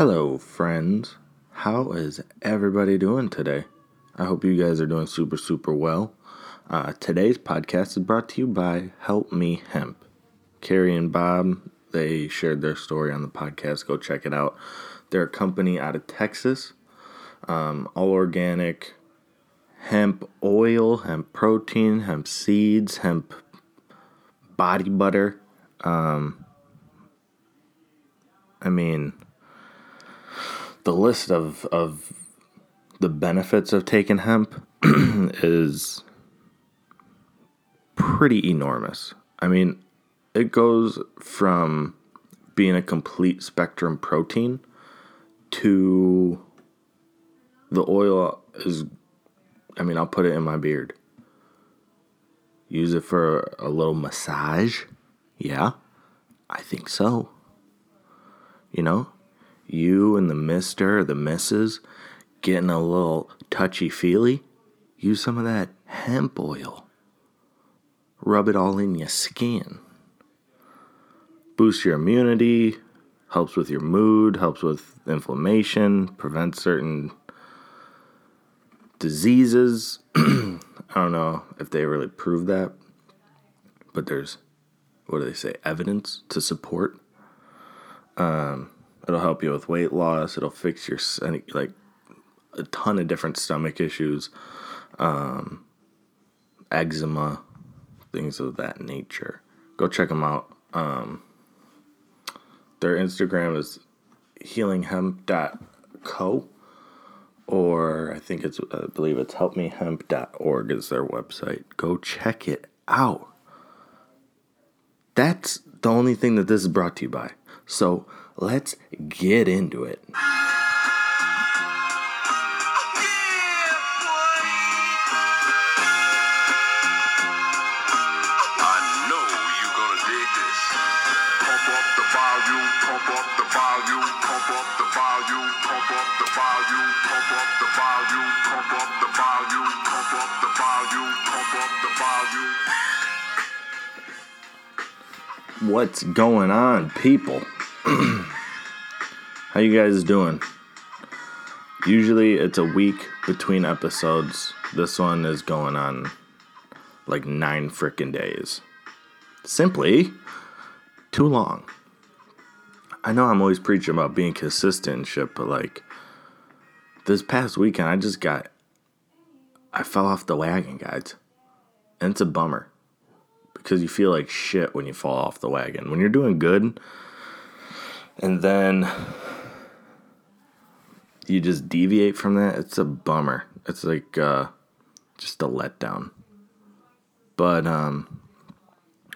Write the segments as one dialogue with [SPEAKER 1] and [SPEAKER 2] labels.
[SPEAKER 1] Hello, friends. How is everybody doing today? I hope you guys are doing super, super well. Uh, today's podcast is brought to you by Help Me Hemp. Carrie and Bob, they shared their story on the podcast. Go check it out. They're a company out of Texas, um, all organic hemp oil, hemp protein, hemp seeds, hemp body butter. Um, I mean, the list of of the benefits of taking hemp is pretty enormous. I mean, it goes from being a complete spectrum protein to the oil is I mean, I'll put it in my beard. Use it for a little massage? Yeah, I think so. You know, you and the mister, or the missus, getting a little touchy feely, use some of that hemp oil. Rub it all in your skin. Boosts your immunity, helps with your mood, helps with inflammation, prevents certain diseases. I don't know if they really prove that, but there's, what do they say, evidence to support. Um, It'll help you with weight loss. It'll fix your like a ton of different stomach issues, um, eczema, things of that nature. Go check them out. Um, their Instagram is healinghemp.co or I think it's I believe it's helpmehemp.org is their website. Go check it out. That's the only thing that this is brought to you by. So let's get into it. What's going on, people? How you guys doing? Usually it's a week between episodes. This one is going on like nine freaking days. Simply too long. I know I'm always preaching about being consistent and shit, but like this past weekend, I just got, I fell off the wagon, guys. And it's a bummer because you feel like shit when you fall off the wagon. When you're doing good and then you just deviate from that, it's a bummer. It's like uh, just a letdown. But um,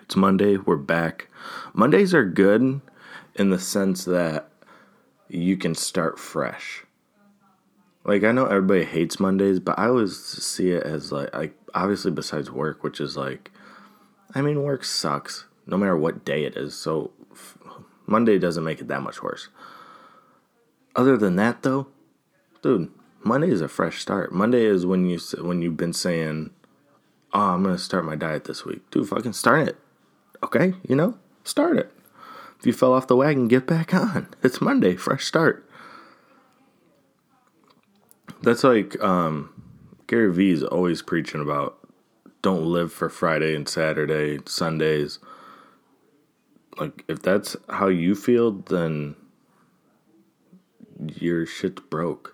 [SPEAKER 1] it's Monday. We're back. Mondays are good in the sense that you can start fresh. Like I know everybody hates Mondays, but I always see it as like like obviously besides work, which is like I mean, work sucks no matter what day it is. So Monday doesn't make it that much worse. Other than that, though, dude, Monday is a fresh start. Monday is when you when you've been saying, "Oh, I'm gonna start my diet this week." Dude, fucking start it. Okay, you know, start it. If you fell off the wagon, get back on. It's Monday, fresh start. That's like um, Gary is always preaching about don't live for Friday and Saturday, Sundays. Like if that's how you feel, then your shit's broke.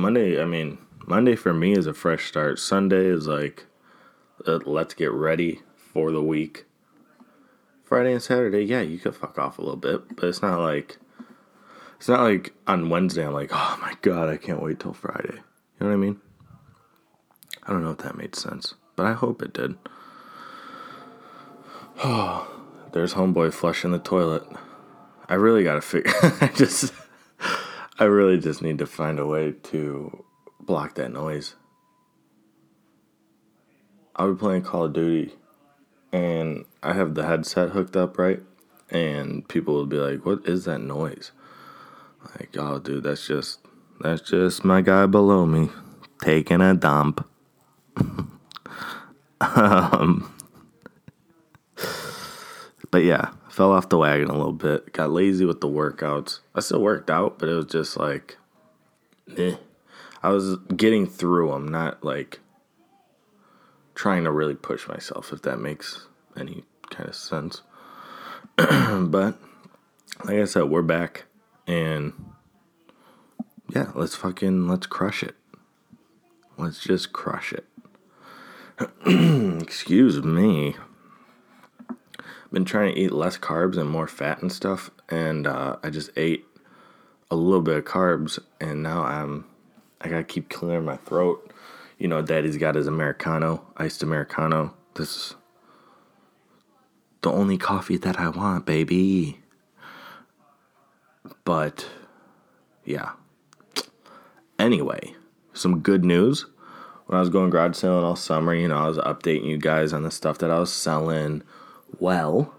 [SPEAKER 1] Monday, I mean, Monday for me is a fresh start. Sunday is like uh, let's get ready for the week. Friday and Saturday, yeah, you could fuck off a little bit, but it's not like it's not like on Wednesday I'm like, oh my god, I can't wait till Friday. You know what I mean? I don't know if that made sense but I hope it did. Oh, there's homeboy flushing the toilet. I really gotta figure. I just, I really just need to find a way to block that noise. I'll be playing Call of Duty, and I have the headset hooked up right, and people will be like, "What is that noise?" Like, oh, dude, that's just that's just my guy below me taking a dump. Um, but yeah, fell off the wagon a little bit. Got lazy with the workouts. I still worked out, but it was just like, eh. I was getting through them, not like trying to really push myself, if that makes any kind of sense. but like I said, we're back and yeah, let's fucking let's crush it. Let's just crush it. Excuse me. Been trying to eat less carbs and more fat and stuff, and uh, I just ate a little bit of carbs, and now I'm I gotta keep clearing my throat. You know, Daddy's got his Americano, iced Americano. This is the only coffee that I want, baby. But yeah. Anyway, some good news. When I was going garage selling all summer, you know, I was updating you guys on the stuff that I was selling. Well,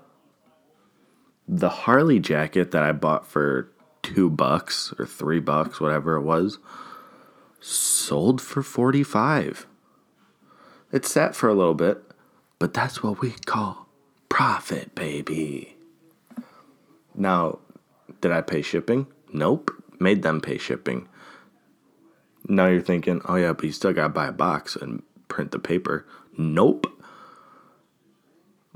[SPEAKER 1] the Harley jacket that I bought for two bucks or three bucks, whatever it was, sold for 45. It sat for a little bit, but that's what we call profit, baby. Now, did I pay shipping? Nope. Made them pay shipping. Now you're thinking, oh yeah, but you still gotta buy a box and print the paper. Nope.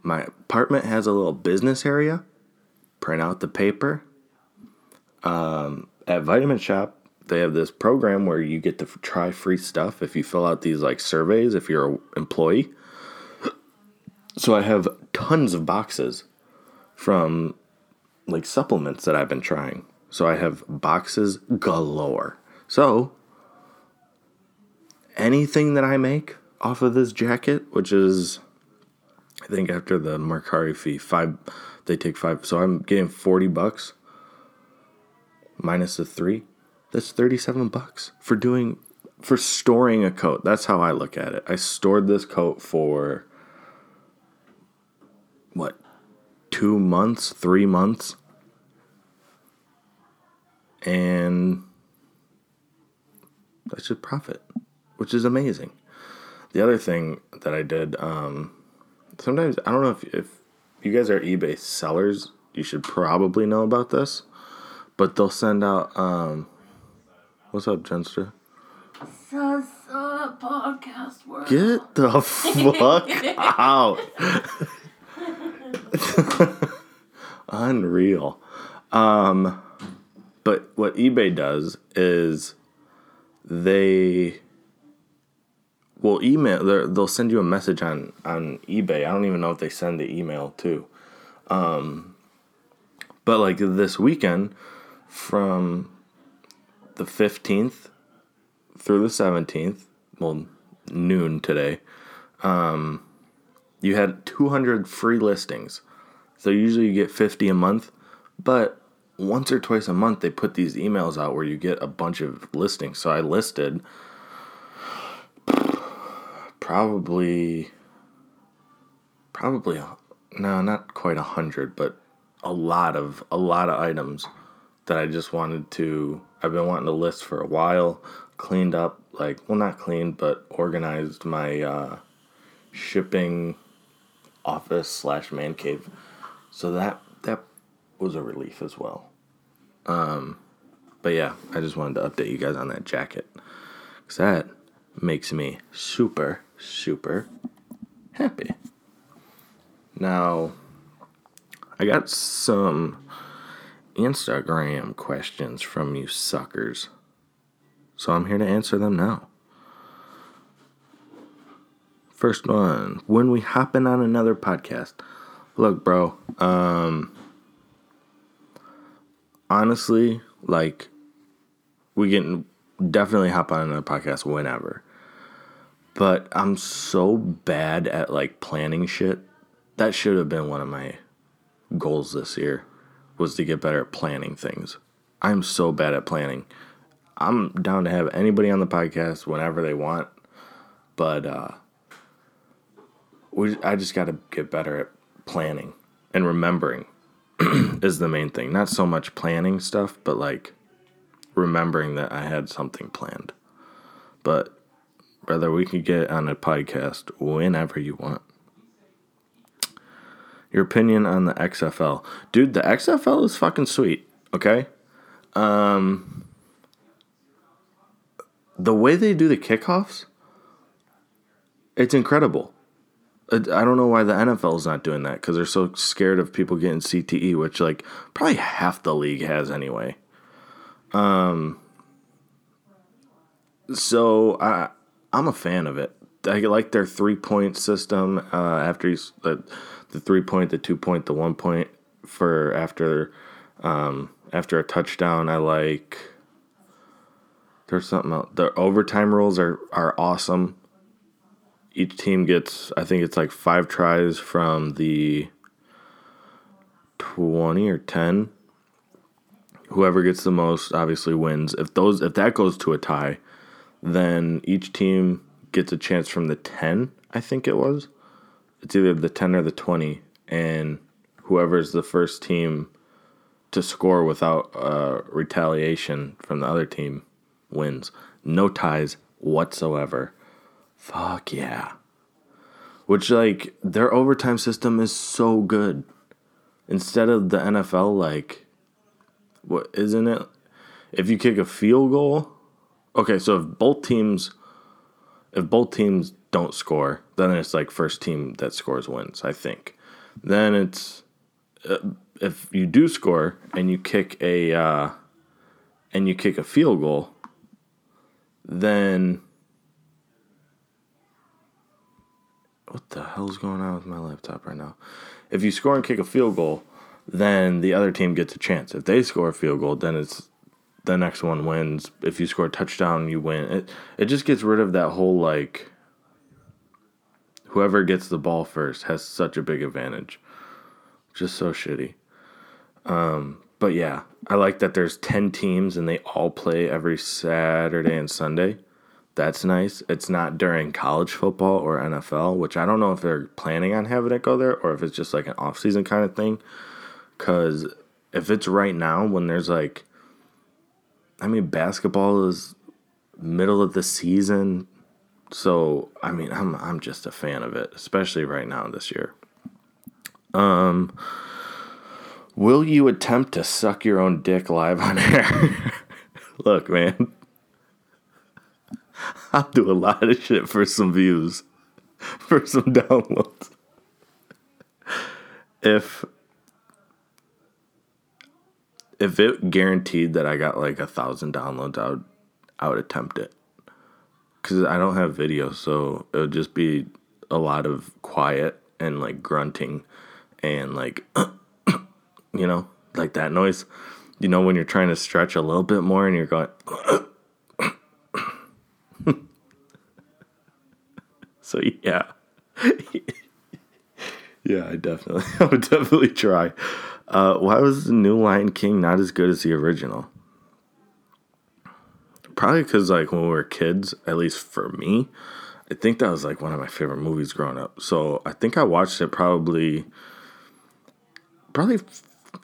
[SPEAKER 1] My apartment has a little business area. Print out the paper. Um, at Vitamin Shoppe, they have this program where you get to try free stuff if you fill out these like surveys if you're an employee. So I have tons of boxes from like supplements that I've been trying. So I have boxes galore. So anything that I make off of this jacket, which is I think after the Mercari fee, five they take five so I'm getting forty bucks minus the three. That's thirty seven bucks for doing for storing a coat. That's how I look at it. I stored this coat for what two months, three months, and I should profit, which is amazing. The other thing that I did, um, sometimes I don't know if if you guys are eBay sellers, you should probably know about this, but they'll send out. Um, what's up, Jenster?
[SPEAKER 2] podcast world.
[SPEAKER 1] Get the fuck out. Unreal. Um, but what eBay does is they will email. They'll send you a message on on eBay. I don't even know if they send the email too. Um, but like this weekend, from the fifteenth through the seventeenth, well, noon today. Um, you had 200 free listings. So usually you get 50 a month, but once or twice a month they put these emails out where you get a bunch of listings. So I listed probably probably no, not quite a hundred, but a lot of a lot of items that I just wanted to I've been wanting to list for a while, cleaned up like well not cleaned but organized my uh, shipping office slash man cave. So that that was a relief as well. Um, but yeah, I just wanted to update you guys on that jacket because that makes me super super happy. Now, I got some Instagram questions from you suckers. So I'm here to answer them now. First one, when we hopping on another podcast. Look, bro, um honestly, like we can definitely hop on another podcast whenever. But I'm so bad at like planning shit. That should have been one of my goals this year was to get better at planning things. I'm so bad at planning. I'm down to have anybody on the podcast whenever they want, but uh we, I just got to get better at planning and remembering is the main thing. Not so much planning stuff, but like remembering that I had something planned. But brother, we could get on a podcast whenever you want. your opinion on the XFL. Dude, the XFL is fucking sweet, okay? Um the way they do the kickoffs, it's incredible. I don't know why the NFL is not doing that because they're so scared of people getting CTE, which like probably half the league has anyway. Um, so I I'm a fan of it. I like their three point system. Uh, after he's the the three point, the two point, the one point for after um, after a touchdown. I like. There's something else. The overtime rules are are awesome each team gets I think it's like five tries from the 20 or 10 whoever gets the most obviously wins if those if that goes to a tie then each team gets a chance from the 10 I think it was it's either the 10 or the 20 and whoever's the first team to score without uh, retaliation from the other team wins no ties whatsoever Fuck yeah. Which, like, their overtime system is so good. Instead of the NFL, like, what isn't it? If you kick a field goal, okay, so if both teams, if both teams don't score, then it's like first team that scores wins, I think. Then it's, uh, if you do score and you kick a, uh, and you kick a field goal, then what the hell's going on with my laptop right now? If you score and kick a field goal, then the other team gets a chance. If they score a field goal, then it's the next one wins. If you score a touchdown, you win. It it just gets rid of that whole like whoever gets the ball first has such a big advantage. Just so shitty. Um, but yeah, I like that there's 10 teams and they all play every Saturday and Sunday. That's nice. It's not during college football or NFL, which I don't know if they're planning on having it go there or if it's just like an off season kind of thing. Because if it's right now when there's like, I mean, basketball is middle of the season. So, I mean, I'm I'm just a fan of it, especially right now this year. Um Will you attempt to suck your own dick live on air? Look, man. I'll do a lot of shit for some views, for some downloads. If if it guaranteed that I got like a thousand downloads, I would I would attempt it. Cause I don't have video, so it would just be a lot of quiet and like grunting and like you know, like that noise. You know when you're trying to stretch a little bit more and you're going So yeah. yeah, I definitely I would definitely try. Uh, why was the new Lion King not as good as the original? Probably because like when we were kids, at least for me, I think that was like one of my favorite movies growing up. So I think I watched it probably, probably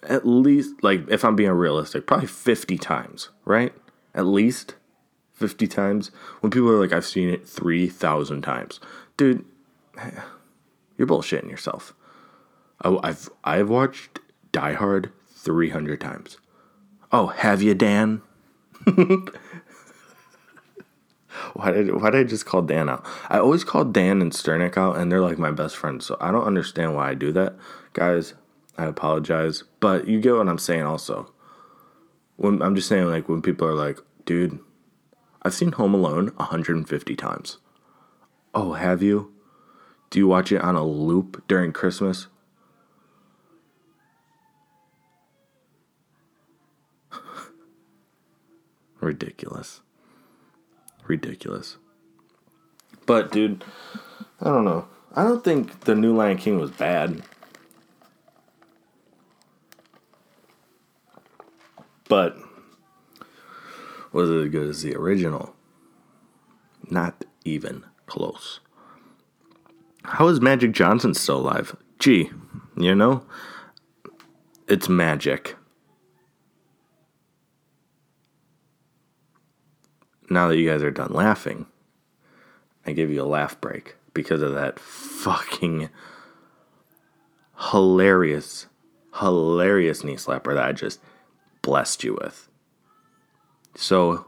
[SPEAKER 1] at least like if I'm being realistic, probably fifty times, right? At least. 50 times when people are like, I've seen it 3,000 times. Dude, you're bullshitting yourself. I've, I've watched Die Hard 300 times. Oh, have you, Dan? why did why did I just call Dan out? I always call Dan and Sternick out, and they're like my best friends. So I don't understand why I do that, guys. I apologize, but you get what I'm saying. Also, when I'm just saying, like when people are like, "Dude, I've seen Home Alone 150 times. Oh, have you? Do you watch it on a loop during Christmas? Ridiculous. Ridiculous. But, dude, I don't know. I don't think the new Lion King was bad. But was it as good as the original? Not even close. How is Magic Johnson still alive? Gee, you know, it's magic. Now that you guys are done laughing, I give you a laugh break because of that fucking hilarious, hilarious knee slapper that I just blessed you with. So,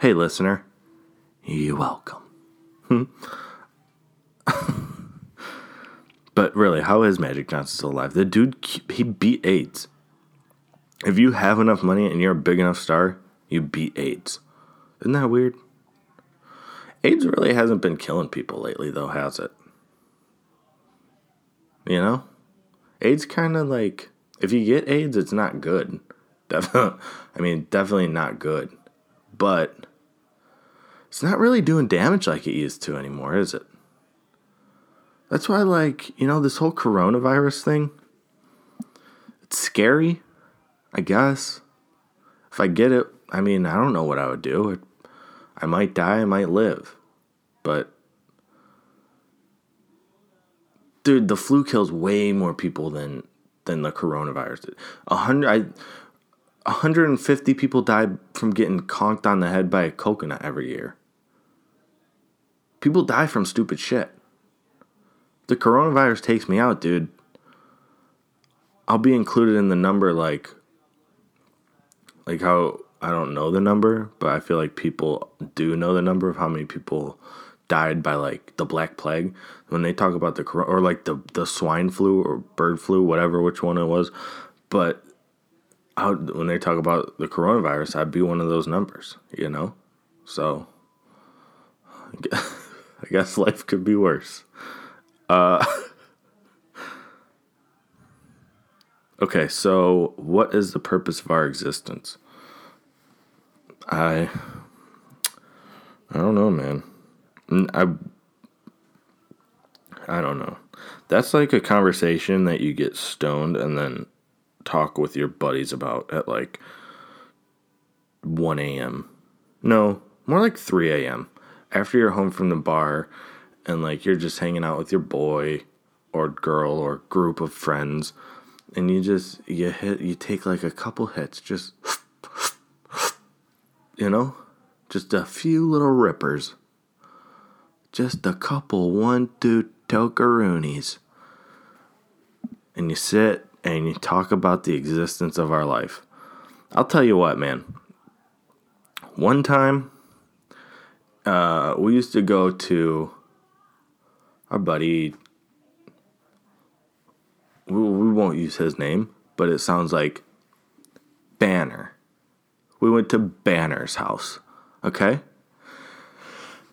[SPEAKER 1] hey, listener, you're welcome. But really, how is Magic Johnson still alive? The dude, he beat AIDS. If you have enough money and you're a big enough star, you beat AIDS. Isn't that weird? AIDS really hasn't been killing people lately, though, has it? You know? AIDS kind of like, if you get AIDS, it's not good. Definitely, I mean, definitely not good. But it's not really doing damage like it used to anymore, is it? That's why, like, you know, this whole coronavirus thing, it's scary, I guess. If I get it, I mean, I don't know what I would do. I might die, I might live. But, dude, the flu kills way more people than than the coronavirus did. A hundred, I, 150 people die from getting conked on the head by a coconut every year. People die from stupid shit. The coronavirus takes me out, dude. I'll be included in the number like like how I don't know the number, but I feel like people do know the number of how many people died by like the black plague when they talk about the or like the the swine flu or bird flu, whatever which one it was. But when they talk about the coronavirus, I'd be one of those numbers, you know. So I guess life could be worse. Uh, okay, so what is the purpose of our existence? I I don't know, man. I I don't know. That's like a conversation that you get stoned and then talk with your buddies about at like 1 a.m. No, more like 3 a.m. After you're home from the bar and like you're just hanging out with your boy or girl or group of friends and you just you hit you take like a couple hits just you know just a few little rippers just a couple one two tokaroonies and you sit and you talk about the existence of our life. I'll tell you what, man. One time, uh, we used to go to our buddy. We, we won't use his name, but it sounds like Banner. We went to Banner's house, okay?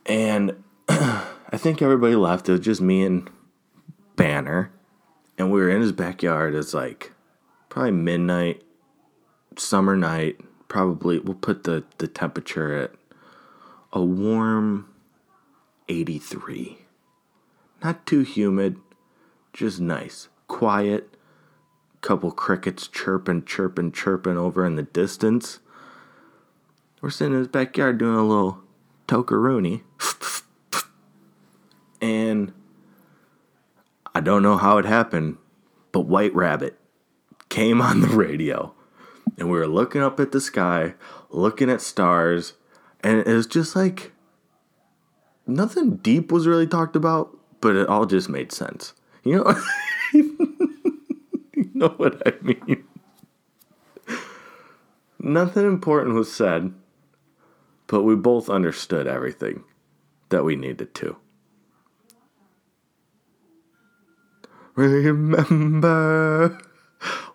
[SPEAKER 1] And I think everybody left. It was just me and Banner and we were in his backyard. It's like probably midnight, summer night. Probably we'll put the the temperature at a warm 83. Not too humid, just nice, quiet. Couple crickets chirping, chirping, chirping over in the distance. We're sitting in his backyard doing a little tokaroonie. and I don't know how it happened, but White Rabbit came on the radio. And we were looking up at the sky, looking at stars, and it was just like nothing deep was really talked about, but it all just made sense. You know, you know what I mean? Nothing important was said, but we both understood everything that we needed to. Remember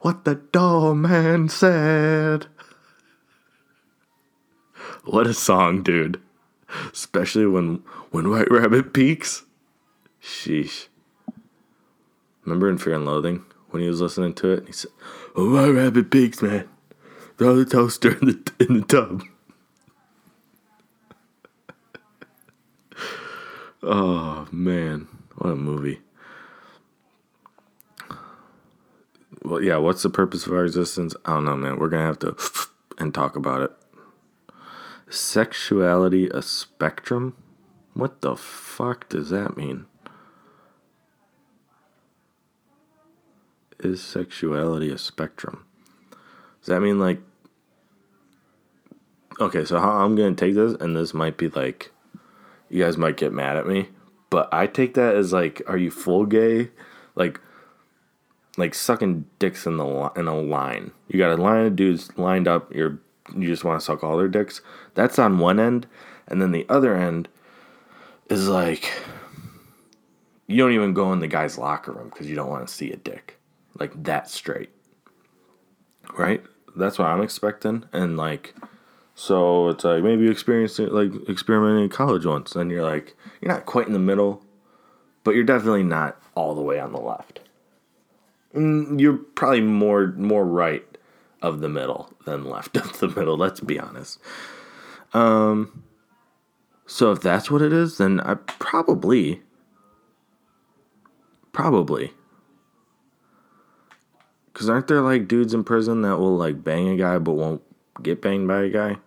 [SPEAKER 1] what the doorman said. What a song, dude. Especially when when White Rabbit peaks. Sheesh. Remember in Fear and Loathing when he was listening to it? And he said, oh, White Rabbit peaks, man. Throw the toaster in the, in the tub. Oh, man. What a movie. well, yeah, what's the purpose of our existence? I don't know, man. We're going to have to and talk about it. Sexuality a spectrum? What the fuck does that mean? Is sexuality a spectrum? Does that mean like Okay, so how I'm going to take this and this might be like you guys might get mad at me, but I take that as like are you full gay? Like like sucking dicks in the in a line. You got a line of dudes lined up. You're you just want to suck all their dicks. That's on one end, and then the other end is like you don't even go in the guy's locker room because you don't want to see a dick like that straight. Right? That's what I'm expecting, and like. So it's like maybe you experienced it like experimenting in college once, and you're like you're not quite in the middle, but you're definitely not all the way on the left. Mm, you're probably more more right of the middle than left of the middle. Let's be honest. Um. So if that's what it is, then I probably, probably, because aren't there like dudes in prison that will like bang a guy but won't get banged by a guy?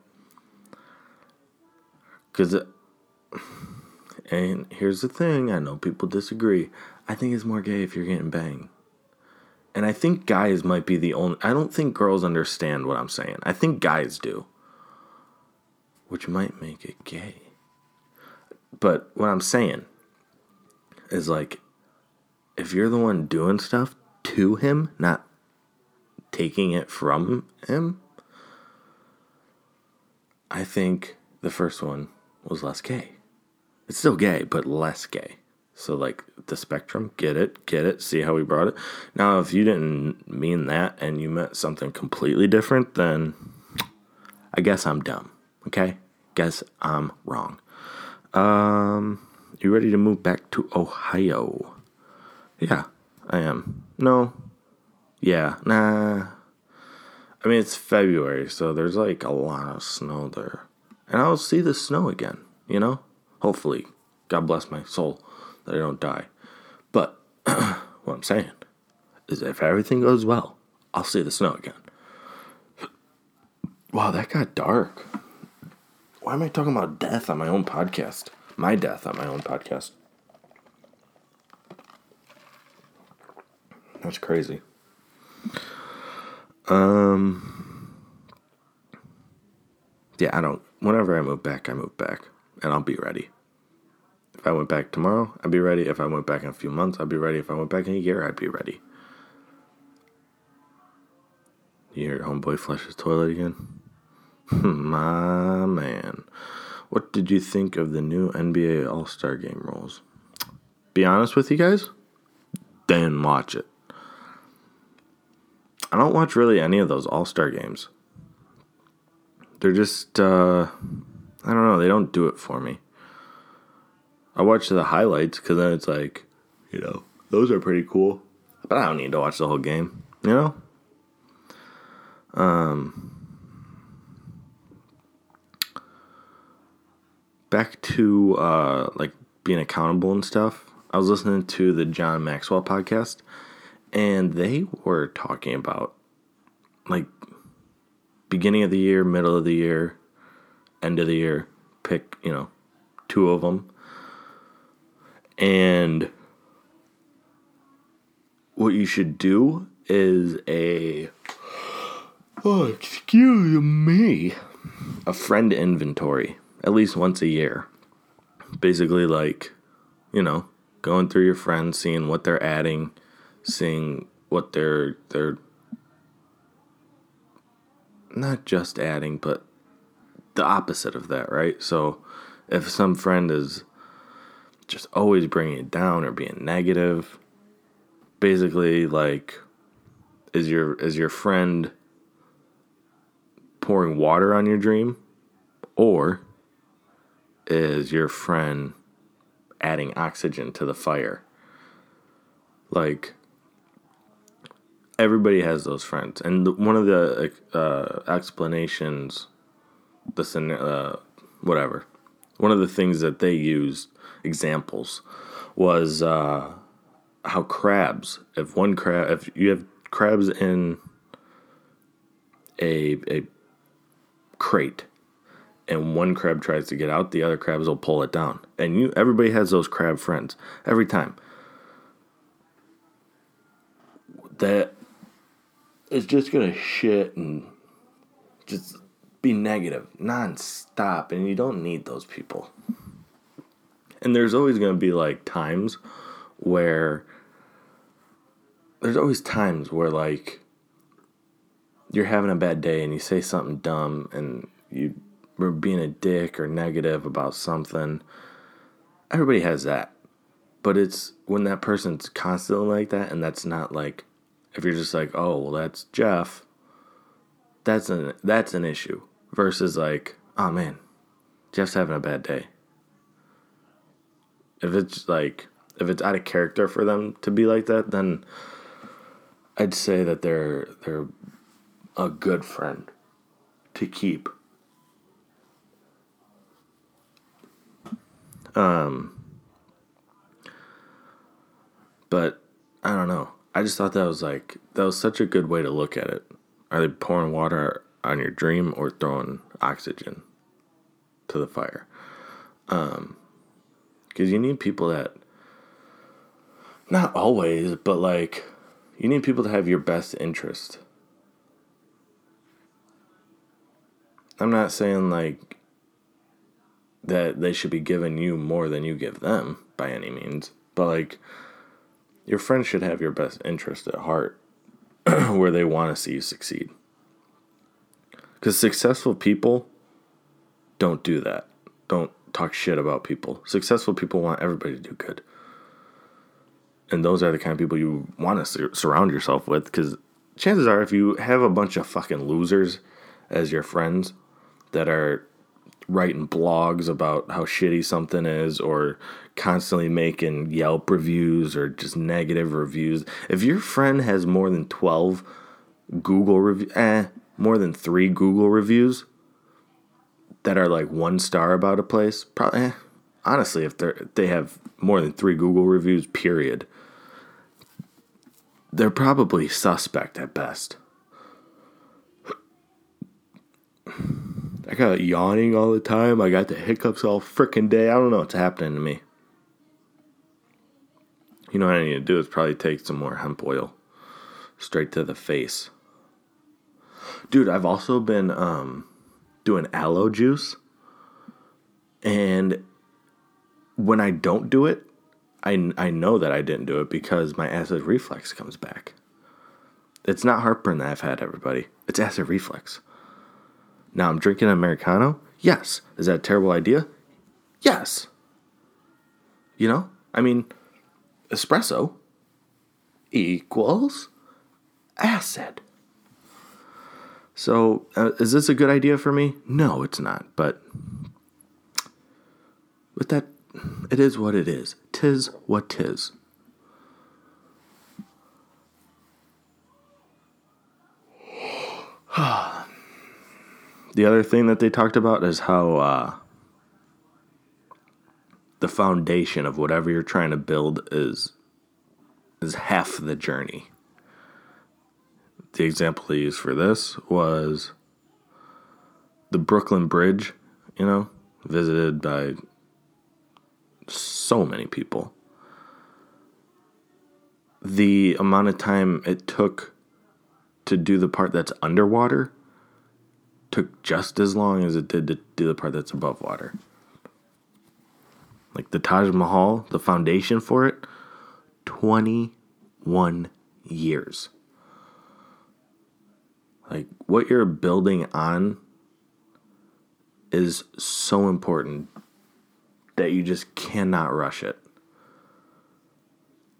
[SPEAKER 1] Because, uh, and here's the thing, I know people disagree. I think it's more gay if you're getting banged. And I think guys might be the only. I don't think girls understand what I'm saying. I think guys do. Which might make it gay. But what I'm saying is like, if you're the one doing stuff to him, not taking it from him, I think the first one was less gay. It's still gay, but less gay. So like the spectrum, get it, get it, see how we brought it. Now if you didn't mean that and you meant something completely different, then I guess I'm dumb. Okay? Guess I'm wrong. Um you ready to move back to Ohio? Yeah, I am. No. Yeah, nah. I mean it's February, so there's like a lot of snow there. And I'll see the snow again, you know? Hopefully. God bless my soul that I don't die. But what I'm saying is if everything goes well, I'll see the snow again. Wow, that got dark. Why am I talking about death on my own podcast? My death on my own podcast. That's crazy. Um Yeah, I don't whenever I move back, I move back and I'll be ready. If I went back tomorrow, I'd be ready. If I went back in a few months, I'd be ready. If I went back in a year, I'd be ready. You hear homeboy flush toilet again? My man. What did you think of the new NBA All Star Game rules? Be honest with you guys, didn't watch it. I don't watch really any of those All Star games. They're just, uh, I don't know, they don't do it for me. I watch the highlights because then it's like, you know, those are pretty cool. But I don't need to watch the whole game, you know? Um, back to uh, like being accountable and stuff. I was listening to the John Maxwell podcast, and they were talking about like beginning of the year, middle of the year, end of the year. Pick, you know, two of them and what you should do is a oh excuse me a friend inventory at least once a year. Basically like, you know, going through your friends, seeing what they're adding, seeing what they're they're not just adding, but the opposite of that, right? So if some friend is just always bringing it down or being negative. Basically, like, is your is your friend pouring water on your dream, or is your friend adding oxygen to the fire? Like, everybody has those friends, and one of the uh, explanations, the uh, whatever, one of the things that they used examples was uh, how crabs, if one crab, if you have crabs in a a crate and one crab tries to get out, the other crabs will pull it down. And you everybody has those crab friends every time. That is just gonna shit and just be negative nonstop, and you don't need those people. And there's always to be like times where there's always times where like you're having a bad day and you say something dumb and you were being a dick or negative about something. Everybody has that. But it's when that person's constantly like that and that's not like if you're just like, "Oh, well that's Jeff." That's an that's an issue versus like, "Oh man, Jeff's having a bad day." If it's like if it's out of character for them to be like that, then I'd say that they're they're a good friend to keep. Um but I don't know. I just thought that was like that was such a good way to look at it. Are they pouring water on your dream or throwing oxygen to the fire? Um cuz you need people that not always, but like you need people to have your best interest. I'm not saying like that they should be giving you more than you give them by any means, but like your friends should have your best interest at heart where they want to see you succeed. Because successful people don't do that. Don't talk shit about people. Successful people want everybody to do good and those are the kind of people you want to sur- surround yourself with because chances are if you have a bunch of fucking losers as your friends that are writing blogs about how shitty something is or constantly making Yelp reviews or just negative reviews. If your friend has more than 12 Google reviews, eh, more than 3 Google reviews that are like one star about a place, probably eh, honestly if they they have more than 3 Google reviews period, they're probably suspect at best. I got yawning all the time. I got the hiccups all freaking day. I don't know what's happening to me. You know what I need to do is probably take some more hemp oil straight to the face. Dude, I've also been um, doing aloe juice. And when I don't do it, I, I know that I didn't do it because my acid reflux comes back. It's not heartburn that I've had, everybody. It's acid reflux. Now I'm drinking an Americano. Yes. Is that a terrible idea? Yes. You know? I mean, espresso equals acid. So, uh, is this a good idea for me? No, it's not. But, but that it is what it is. Tis what tis. the other thing that they talked about is how uh, the foundation of whatever you're trying to build is is half the journey. The example they used for this was the Brooklyn Bridge, you know, visited by so many people. The amount of time it took to do the part that's underwater took just as long as it did to do the part that's above water. Like the Taj Mahal, the foundation for it, 21 years. Like what you're building on is so important that you just cannot rush it.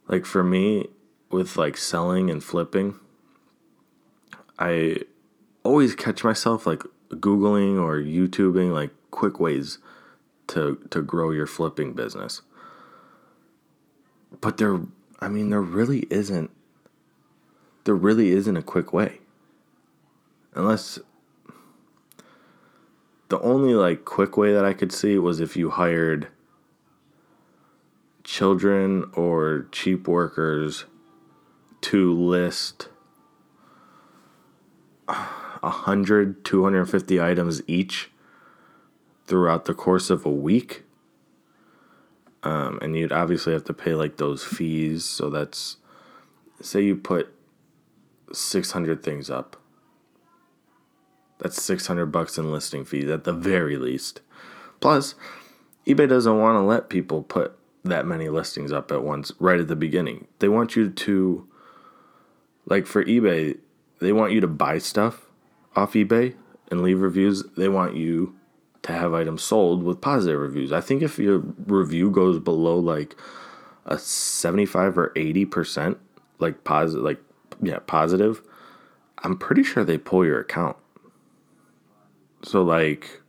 [SPEAKER 1] Like for me, with like selling and flipping, I always catch myself like Googling or YouTubing like quick ways to to grow your flipping business. But there I mean there really isn't there really isn't a quick way. Unless the only like quick way that I could see was if you hired children or cheap workers to list 100 250 items each throughout the course of a week um, and you'd obviously have to pay like those fees so that's say you put 600 things up that's 600 bucks in listing fees at the very least. Plus, eBay doesn't want to let people put that many listings up at once right at the beginning. They want you to like for eBay, they want you to buy stuff off eBay and leave reviews. They want you to have items sold with positive reviews. I think if your review goes below like a 75 or 80% like positive like yeah, positive, I'm pretty sure they pull your account. So like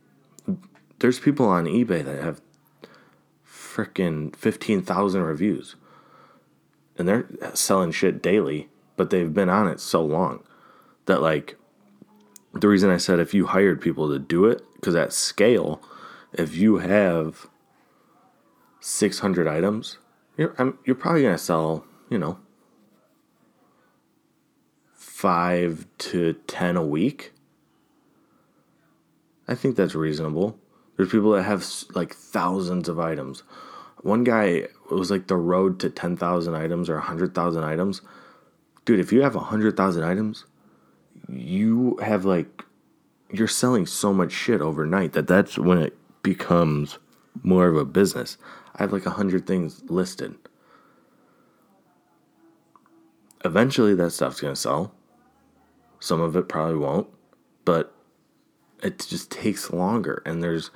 [SPEAKER 1] there's people on eBay that have freaking 15,000 reviews. And they're selling shit daily, but they've been on it so long that like the reason I said if you hired people to do it because at scale, if you have 600 items, you're I'm, you're probably gonna sell you know five to ten a week. I think that's reasonable. There's people that have like thousands of items. One guy it was like the road to 10,000 items or 100,000 items. Dude, if you have 100,000 items, you have like you're selling so much shit overnight that that's when it becomes more of a business. I have like a hundred things listed. Eventually, that stuff's gonna sell. Some of it probably won't, but it just takes longer. And there's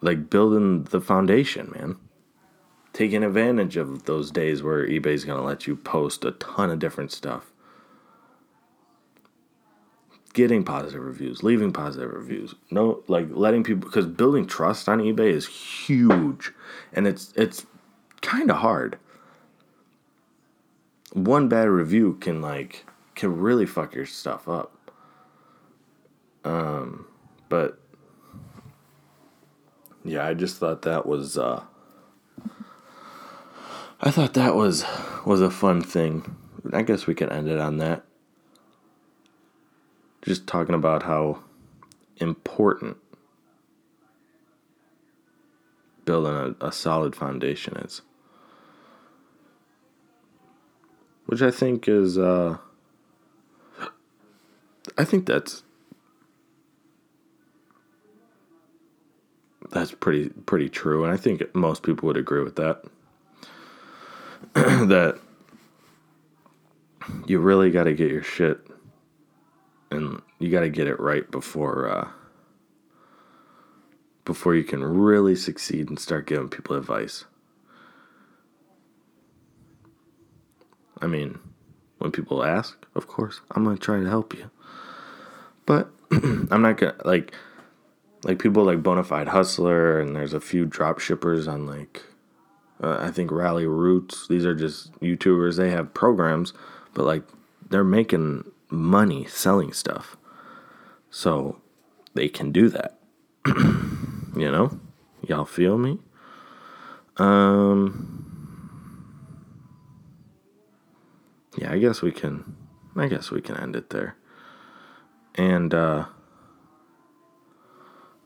[SPEAKER 1] like building the foundation, man. Taking advantage of those days where eBay's gonna let you post a ton of different stuff getting positive reviews, leaving positive reviews. No, like letting people because building trust on eBay is huge, and it's it's kind of hard. One bad review can like can really fuck your stuff up. Um, but yeah, I just thought that was uh I thought that was was a fun thing. I guess we can end it on that just talking about how important building a, a solid foundation is. Which I think is, uh, I think that's that's pretty pretty true, and I think most people would agree with that. that you really got to get your shit and you got to get it right before uh, before you can really succeed and start giving people advice. I mean, when people ask, of course, I'm gonna try to help you, but I'm not gonna like like people like Bonafide Hustler, and there's a few drop shippers on like uh, I think Rally Roots. These are just YouTubers. They have programs, but like they're making money selling stuff. So they can do that. you know? Y'all feel me? Um Yeah, I guess we can I guess we can end it there. And uh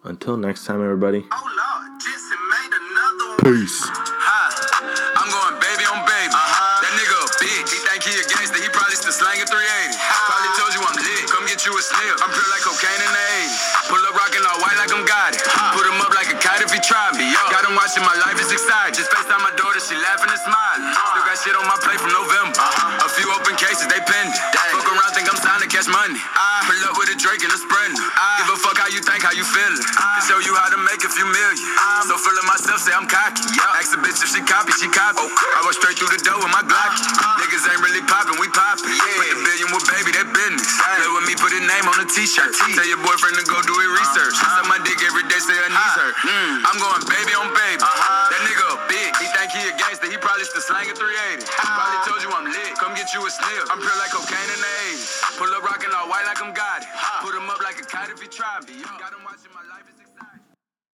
[SPEAKER 1] until next time everybody. Oh Lord, Peace. My life is exciting. Just FaceTime my daughter, she laughing and smiling. Still got shit on my plate from November. Uh-huh. A few open cases, they pending. Fuck around, think I'm signed to catch money. I pull up with a Drake and a Sprint. Uh. Give a fuck how you think, how you feeling. Uh. Can show you how to make a few million. So feeling myself, say I'm cocky. Ask a bitch if she copy, she copy. I go straight through the door with my Glock. Me, put a name on a t-shirt. Tell your boyfriend to go do it research. Uh-huh. Suck my dick every day, say uh-huh. her knees hurt. I'm going baby on baby. Uh-huh. That nigga a big. He think he a gangster. He probably still slanging 380. Probably told you I'm lit. Come get you a sniff. I'm pure like cocaine in the 80s. Pull up rockin' all white like I'm got it. Put him up like a kite if he try me. Got him watching my life.